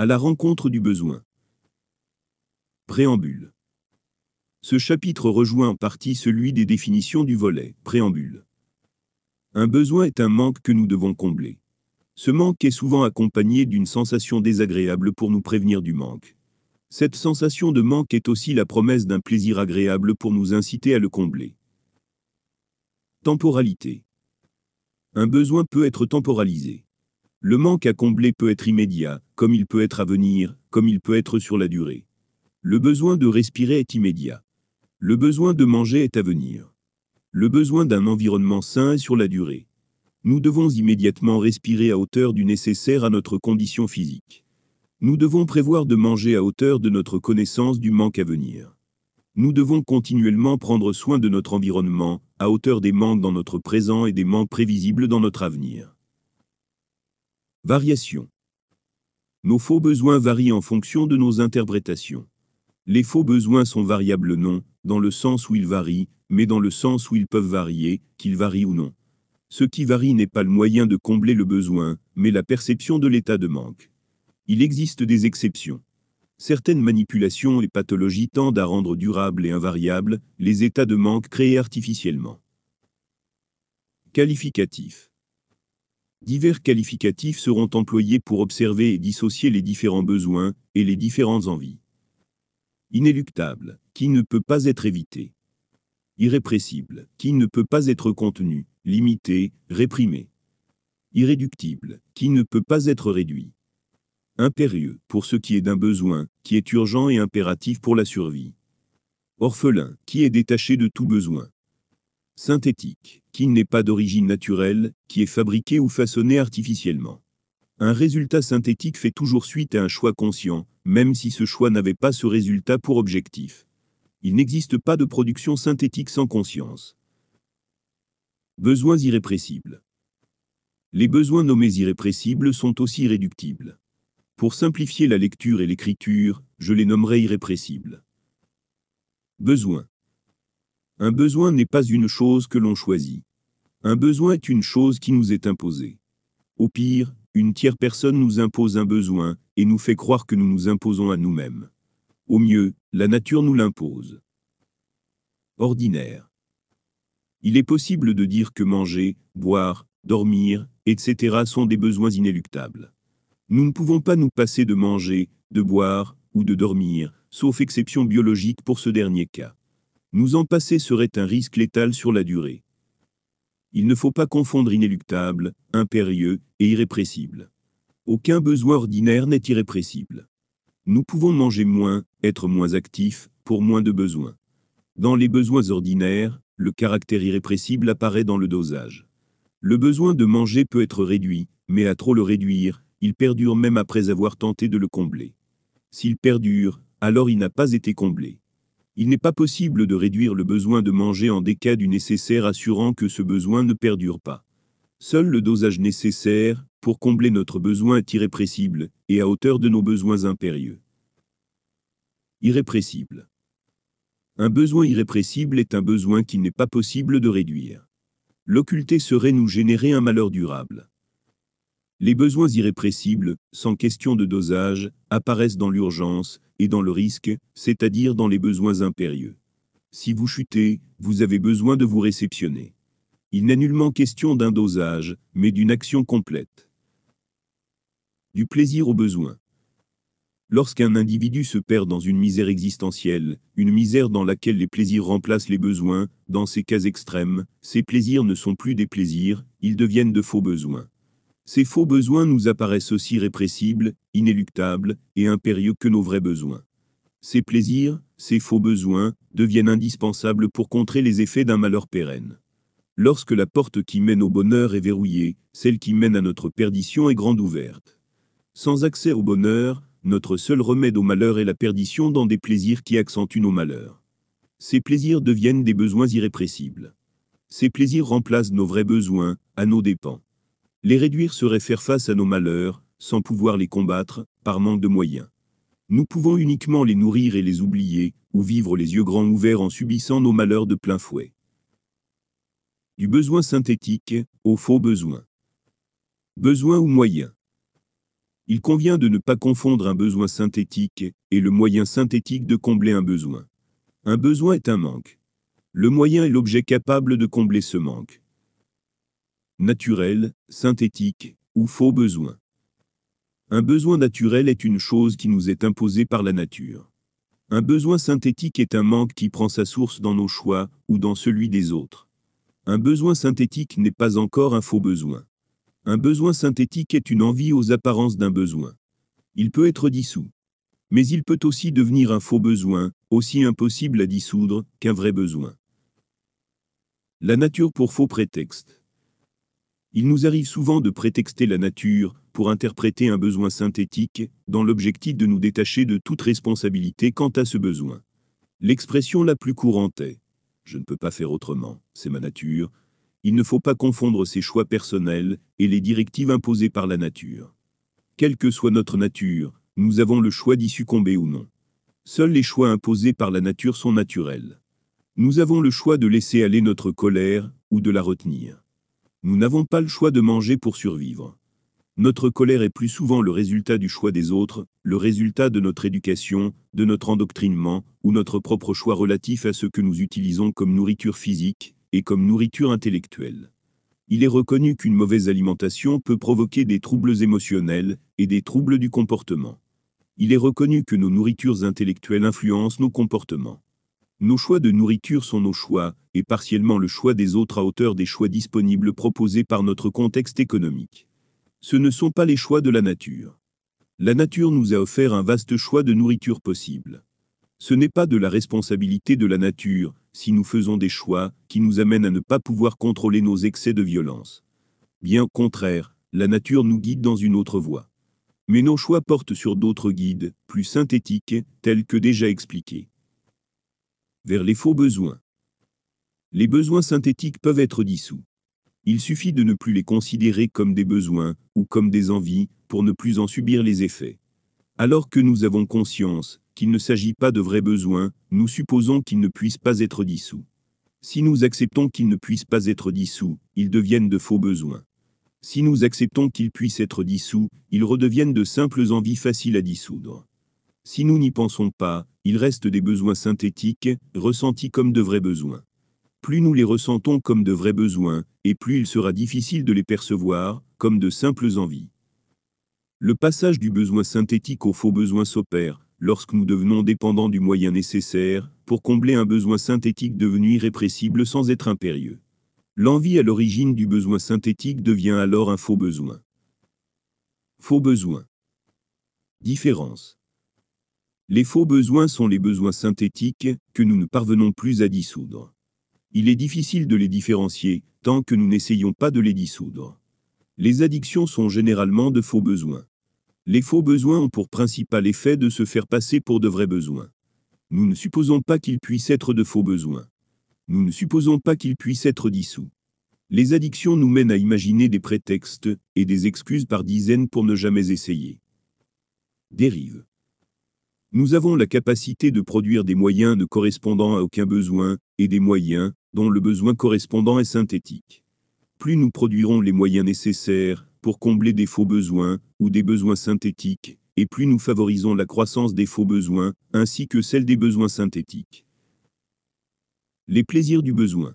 À la rencontre du besoin. Préambule. Ce chapitre rejoint en partie celui des définitions du volet Préambule. Un besoin est un manque que nous devons combler. Ce manque est souvent accompagné d'une sensation désagréable pour nous prévenir du manque. Cette sensation de manque est aussi la promesse d'un plaisir agréable pour nous inciter à le combler. Temporalité. Un besoin peut être temporalisé. Le manque à combler peut être immédiat, comme il peut être à venir, comme il peut être sur la durée. Le besoin de respirer est immédiat. Le besoin de manger est à venir. Le besoin d'un environnement sain est sur la durée. Nous devons immédiatement respirer à hauteur du nécessaire à notre condition physique. Nous devons prévoir de manger à hauteur de notre connaissance du manque à venir. Nous devons continuellement prendre soin de notre environnement, à hauteur des manques dans notre présent et des manques prévisibles dans notre avenir. Variation. Nos faux besoins varient en fonction de nos interprétations. Les faux besoins sont variables non, dans le sens où ils varient, mais dans le sens où ils peuvent varier, qu'ils varient ou non. Ce qui varie n'est pas le moyen de combler le besoin, mais la perception de l'état de manque. Il existe des exceptions. Certaines manipulations et pathologies tendent à rendre durables et invariables les états de manque créés artificiellement. Qualificatifs. Divers qualificatifs seront employés pour observer et dissocier les différents besoins et les différentes envies. Inéluctable, qui ne peut pas être évité. Irrépressible, qui ne peut pas être contenu, limité, réprimé. Irréductible, qui ne peut pas être réduit impérieux, pour ce qui est d'un besoin, qui est urgent et impératif pour la survie. Orphelin, qui est détaché de tout besoin. Synthétique, qui n'est pas d'origine naturelle, qui est fabriqué ou façonné artificiellement. Un résultat synthétique fait toujours suite à un choix conscient, même si ce choix n'avait pas ce résultat pour objectif. Il n'existe pas de production synthétique sans conscience. Besoins irrépressibles. Les besoins nommés irrépressibles sont aussi irréductibles. Pour simplifier la lecture et l'écriture, je les nommerai irrépressibles. Besoin. Un besoin n'est pas une chose que l'on choisit. Un besoin est une chose qui nous est imposée. Au pire, une tiers personne nous impose un besoin et nous fait croire que nous nous imposons à nous-mêmes. Au mieux, la nature nous l'impose. Ordinaire. Il est possible de dire que manger, boire, dormir, etc. sont des besoins inéluctables. Nous ne pouvons pas nous passer de manger, de boire, ou de dormir, sauf exception biologique pour ce dernier cas. Nous en passer serait un risque létal sur la durée. Il ne faut pas confondre inéluctable, impérieux et irrépressible. Aucun besoin ordinaire n'est irrépressible. Nous pouvons manger moins, être moins actifs, pour moins de besoins. Dans les besoins ordinaires, le caractère irrépressible apparaît dans le dosage. Le besoin de manger peut être réduit, mais à trop le réduire, il perdure même après avoir tenté de le combler. S'il perdure, alors il n'a pas été comblé. Il n'est pas possible de réduire le besoin de manger en des du nécessaire assurant que ce besoin ne perdure pas. Seul le dosage nécessaire, pour combler notre besoin est irrépressible, et à hauteur de nos besoins impérieux. Irrépressible. Un besoin irrépressible est un besoin qu'il n'est pas possible de réduire. L'occulter serait nous générer un malheur durable. Les besoins irrépressibles, sans question de dosage, apparaissent dans l'urgence et dans le risque, c'est-à-dire dans les besoins impérieux. Si vous chutez, vous avez besoin de vous réceptionner. Il n'est nullement question d'un dosage, mais d'une action complète. Du plaisir au besoin. Lorsqu'un individu se perd dans une misère existentielle, une misère dans laquelle les plaisirs remplacent les besoins, dans ces cas extrêmes, ces plaisirs ne sont plus des plaisirs, ils deviennent de faux besoins. Ces faux besoins nous apparaissent aussi répressibles, inéluctables et impérieux que nos vrais besoins. Ces plaisirs, ces faux besoins, deviennent indispensables pour contrer les effets d'un malheur pérenne. Lorsque la porte qui mène au bonheur est verrouillée, celle qui mène à notre perdition est grande ouverte. Sans accès au bonheur, notre seul remède au malheur est la perdition dans des plaisirs qui accentuent nos malheurs. Ces plaisirs deviennent des besoins irrépressibles. Ces plaisirs remplacent nos vrais besoins, à nos dépens. Les réduire serait faire face à nos malheurs, sans pouvoir les combattre, par manque de moyens. Nous pouvons uniquement les nourrir et les oublier, ou vivre les yeux grands ouverts en subissant nos malheurs de plein fouet. Du besoin synthétique, au faux besoin. Besoin ou moyen. Il convient de ne pas confondre un besoin synthétique et le moyen synthétique de combler un besoin. Un besoin est un manque. Le moyen est l'objet capable de combler ce manque. Naturel, synthétique ou faux besoin. Un besoin naturel est une chose qui nous est imposée par la nature. Un besoin synthétique est un manque qui prend sa source dans nos choix ou dans celui des autres. Un besoin synthétique n'est pas encore un faux besoin. Un besoin synthétique est une envie aux apparences d'un besoin. Il peut être dissous. Mais il peut aussi devenir un faux besoin, aussi impossible à dissoudre qu'un vrai besoin. La nature pour faux prétexte. Il nous arrive souvent de prétexter la nature pour interpréter un besoin synthétique, dans l'objectif de nous détacher de toute responsabilité quant à ce besoin. L'expression la plus courante est ⁇ Je ne peux pas faire autrement, c'est ma nature ⁇ Il ne faut pas confondre ses choix personnels et les directives imposées par la nature. Quelle que soit notre nature, nous avons le choix d'y succomber ou non. Seuls les choix imposés par la nature sont naturels. Nous avons le choix de laisser aller notre colère ou de la retenir. Nous n'avons pas le choix de manger pour survivre. Notre colère est plus souvent le résultat du choix des autres, le résultat de notre éducation, de notre endoctrinement, ou notre propre choix relatif à ce que nous utilisons comme nourriture physique et comme nourriture intellectuelle. Il est reconnu qu'une mauvaise alimentation peut provoquer des troubles émotionnels et des troubles du comportement. Il est reconnu que nos nourritures intellectuelles influencent nos comportements. Nos choix de nourriture sont nos choix, et partiellement le choix des autres à hauteur des choix disponibles proposés par notre contexte économique. Ce ne sont pas les choix de la nature. La nature nous a offert un vaste choix de nourriture possible. Ce n'est pas de la responsabilité de la nature, si nous faisons des choix qui nous amènent à ne pas pouvoir contrôler nos excès de violence. Bien au contraire, la nature nous guide dans une autre voie. Mais nos choix portent sur d'autres guides, plus synthétiques, tels que déjà expliqués. Vers les faux besoins. Les besoins synthétiques peuvent être dissous. Il suffit de ne plus les considérer comme des besoins ou comme des envies pour ne plus en subir les effets. Alors que nous avons conscience qu'il ne s'agit pas de vrais besoins, nous supposons qu'ils ne puissent pas être dissous. Si nous acceptons qu'ils ne puissent pas être dissous, ils deviennent de faux besoins. Si nous acceptons qu'ils puissent être dissous, ils redeviennent de simples envies faciles à dissoudre. Si nous n'y pensons pas, ils restent des besoins synthétiques, ressentis comme de vrais besoins plus nous les ressentons comme de vrais besoins, et plus il sera difficile de les percevoir, comme de simples envies. Le passage du besoin synthétique au faux besoin s'opère, lorsque nous devenons dépendants du moyen nécessaire, pour combler un besoin synthétique devenu irrépressible sans être impérieux. L'envie à l'origine du besoin synthétique devient alors un faux besoin. Faux besoin. Différence. Les faux besoins sont les besoins synthétiques que nous ne parvenons plus à dissoudre. Il est difficile de les différencier, tant que nous n'essayons pas de les dissoudre. Les addictions sont généralement de faux besoins. Les faux besoins ont pour principal effet de se faire passer pour de vrais besoins. Nous ne supposons pas qu'ils puissent être de faux besoins. Nous ne supposons pas qu'ils puissent être dissous. Les addictions nous mènent à imaginer des prétextes et des excuses par dizaines pour ne jamais essayer. Dérive. Nous avons la capacité de produire des moyens ne correspondant à aucun besoin, et des moyens, dont le besoin correspondant est synthétique. Plus nous produirons les moyens nécessaires pour combler des faux besoins ou des besoins synthétiques, et plus nous favorisons la croissance des faux besoins, ainsi que celle des besoins synthétiques. Les plaisirs du besoin.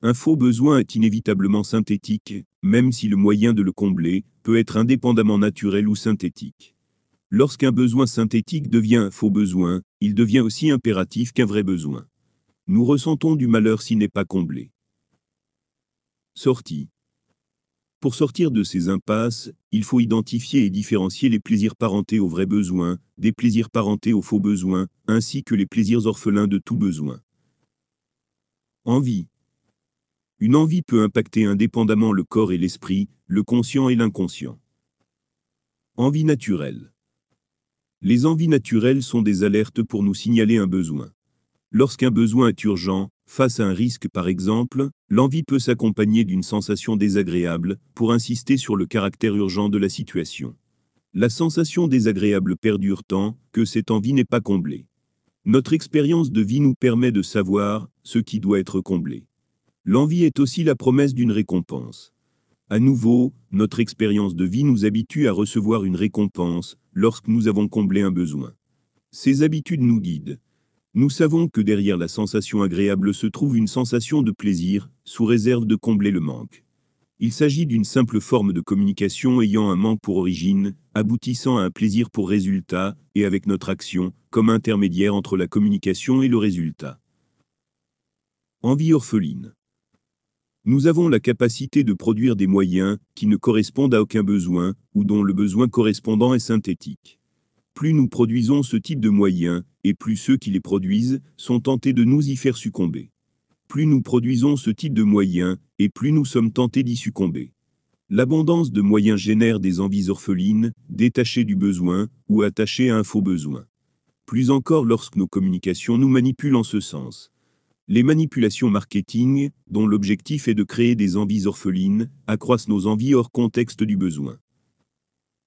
Un faux besoin est inévitablement synthétique, même si le moyen de le combler peut être indépendamment naturel ou synthétique. Lorsqu'un besoin synthétique devient un faux besoin, il devient aussi impératif qu'un vrai besoin. Nous ressentons du malheur s'il n'est pas comblé. Sortie. Pour sortir de ces impasses, il faut identifier et différencier les plaisirs parentés aux vrais besoins, des plaisirs parentés aux faux besoins, ainsi que les plaisirs orphelins de tout besoin. Envie. Une envie peut impacter indépendamment le corps et l'esprit, le conscient et l'inconscient. Envie naturelle. Les envies naturelles sont des alertes pour nous signaler un besoin. Lorsqu'un besoin est urgent, face à un risque par exemple, l'envie peut s'accompagner d'une sensation désagréable, pour insister sur le caractère urgent de la situation. La sensation désagréable perdure tant que cette envie n'est pas comblée. Notre expérience de vie nous permet de savoir ce qui doit être comblé. L'envie est aussi la promesse d'une récompense. À nouveau, notre expérience de vie nous habitue à recevoir une récompense lorsque nous avons comblé un besoin. Ces habitudes nous guident. Nous savons que derrière la sensation agréable se trouve une sensation de plaisir, sous réserve de combler le manque. Il s'agit d'une simple forme de communication ayant un manque pour origine, aboutissant à un plaisir pour résultat, et avec notre action, comme intermédiaire entre la communication et le résultat. Envie orpheline. Nous avons la capacité de produire des moyens qui ne correspondent à aucun besoin, ou dont le besoin correspondant est synthétique. Plus nous produisons ce type de moyens, et plus ceux qui les produisent sont tentés de nous y faire succomber. Plus nous produisons ce type de moyens, et plus nous sommes tentés d'y succomber. L'abondance de moyens génère des envies orphelines, détachées du besoin, ou attachées à un faux besoin. Plus encore lorsque nos communications nous manipulent en ce sens. Les manipulations marketing, dont l'objectif est de créer des envies orphelines, accroissent nos envies hors contexte du besoin.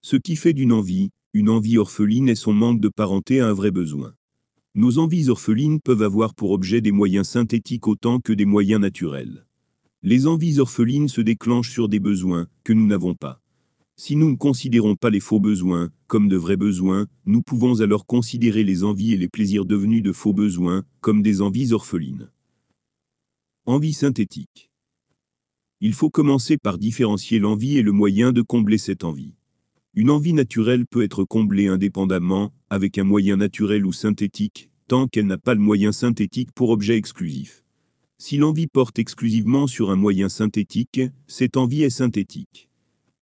Ce qui fait d'une envie, une envie orpheline est son manque de parenté à un vrai besoin. Nos envies orphelines peuvent avoir pour objet des moyens synthétiques autant que des moyens naturels. Les envies orphelines se déclenchent sur des besoins que nous n'avons pas. Si nous ne considérons pas les faux besoins comme de vrais besoins, nous pouvons alors considérer les envies et les plaisirs devenus de faux besoins comme des envies orphelines. Envie synthétique. Il faut commencer par différencier l'envie et le moyen de combler cette envie. Une envie naturelle peut être comblée indépendamment, avec un moyen naturel ou synthétique, tant qu'elle n'a pas le moyen synthétique pour objet exclusif. Si l'envie porte exclusivement sur un moyen synthétique, cette envie est synthétique.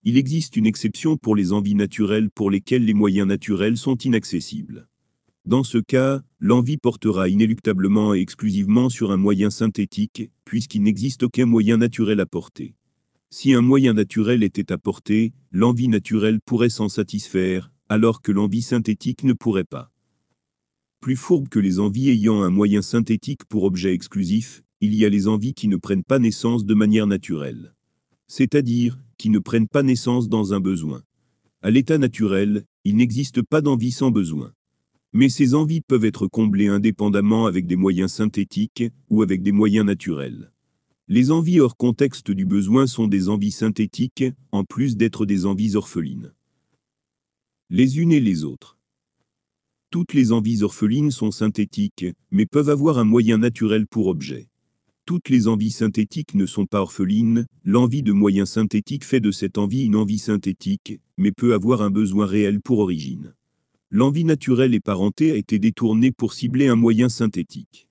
Il existe une exception pour les envies naturelles pour lesquelles les moyens naturels sont inaccessibles. Dans ce cas, l'envie portera inéluctablement et exclusivement sur un moyen synthétique, puisqu'il n'existe aucun moyen naturel à porter. Si un moyen naturel était apporté, l'envie naturelle pourrait s'en satisfaire, alors que l'envie synthétique ne pourrait pas. Plus fourbe que les envies ayant un moyen synthétique pour objet exclusif, il y a les envies qui ne prennent pas naissance de manière naturelle. C'est-à-dire, ne prennent pas naissance dans un besoin. À l'état naturel, il n'existe pas d'envie sans besoin. Mais ces envies peuvent être comblées indépendamment avec des moyens synthétiques ou avec des moyens naturels. Les envies hors contexte du besoin sont des envies synthétiques, en plus d'être des envies orphelines. Les unes et les autres. Toutes les envies orphelines sont synthétiques, mais peuvent avoir un moyen naturel pour objet. Toutes les envies synthétiques ne sont pas orphelines, l'envie de moyen synthétique fait de cette envie une envie synthétique, mais peut avoir un besoin réel pour origine. L'envie naturelle et parentée a été détournée pour cibler un moyen synthétique.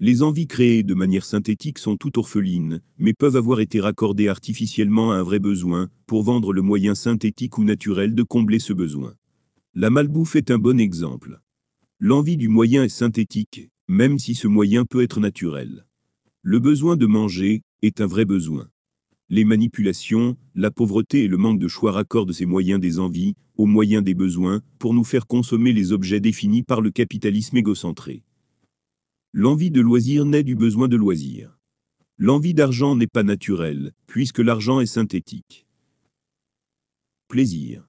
Les envies créées de manière synthétique sont toutes orphelines, mais peuvent avoir été raccordées artificiellement à un vrai besoin, pour vendre le moyen synthétique ou naturel de combler ce besoin. La malbouffe est un bon exemple. L'envie du moyen est synthétique, même si ce moyen peut être naturel. Le besoin de manger est un vrai besoin. Les manipulations, la pauvreté et le manque de choix raccordent ces moyens des envies aux moyens des besoins pour nous faire consommer les objets définis par le capitalisme égocentré. L'envie de loisir naît du besoin de loisir. L'envie d'argent n'est pas naturelle, puisque l'argent est synthétique. Plaisir.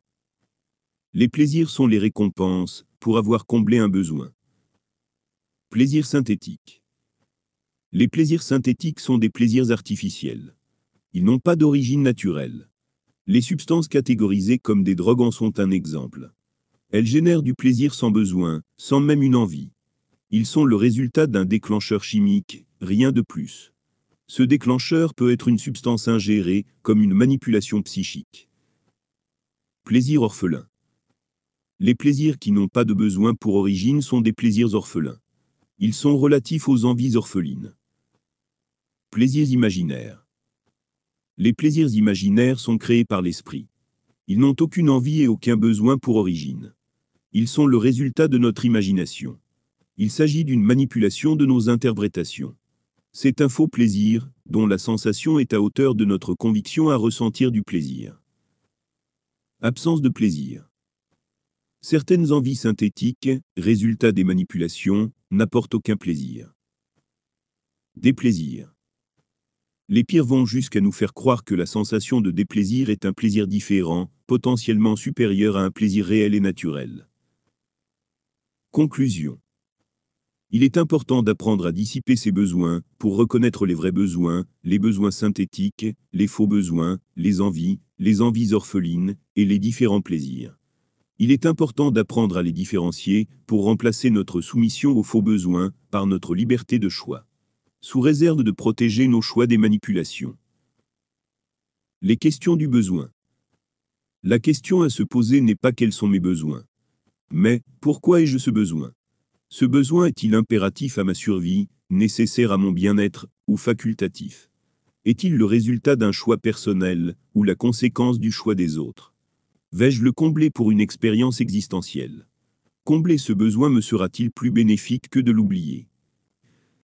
Les plaisirs sont les récompenses, pour avoir comblé un besoin. Plaisir synthétique. Les plaisirs synthétiques sont des plaisirs artificiels. Ils n'ont pas d'origine naturelle. Les substances catégorisées comme des drogues en sont un exemple. Elles génèrent du plaisir sans besoin, sans même une envie. Ils sont le résultat d'un déclencheur chimique, rien de plus. Ce déclencheur peut être une substance ingérée, comme une manipulation psychique. Plaisir orphelin. Les plaisirs qui n'ont pas de besoin pour origine sont des plaisirs orphelins. Ils sont relatifs aux envies orphelines. Plaisirs imaginaires. Les plaisirs imaginaires sont créés par l'esprit. Ils n'ont aucune envie et aucun besoin pour origine. Ils sont le résultat de notre imagination. Il s'agit d'une manipulation de nos interprétations. C'est un faux plaisir, dont la sensation est à hauteur de notre conviction à ressentir du plaisir. Absence de plaisir. Certaines envies synthétiques, résultat des manipulations, n'apportent aucun plaisir. Déplaisir. Les pires vont jusqu'à nous faire croire que la sensation de déplaisir est un plaisir différent, potentiellement supérieur à un plaisir réel et naturel. Conclusion. Il est important d'apprendre à dissiper ces besoins pour reconnaître les vrais besoins, les besoins synthétiques, les faux besoins, les envies, les envies orphelines et les différents plaisirs. Il est important d'apprendre à les différencier pour remplacer notre soumission aux faux besoins par notre liberté de choix. Sous réserve de protéger nos choix des manipulations. Les questions du besoin. La question à se poser n'est pas quels sont mes besoins. Mais, pourquoi ai-je ce besoin? Ce besoin est-il impératif à ma survie, nécessaire à mon bien-être, ou facultatif? Est-il le résultat d'un choix personnel, ou la conséquence du choix des autres? Vais-je le combler pour une expérience existentielle? Combler ce besoin me sera-t-il plus bénéfique que de l'oublier?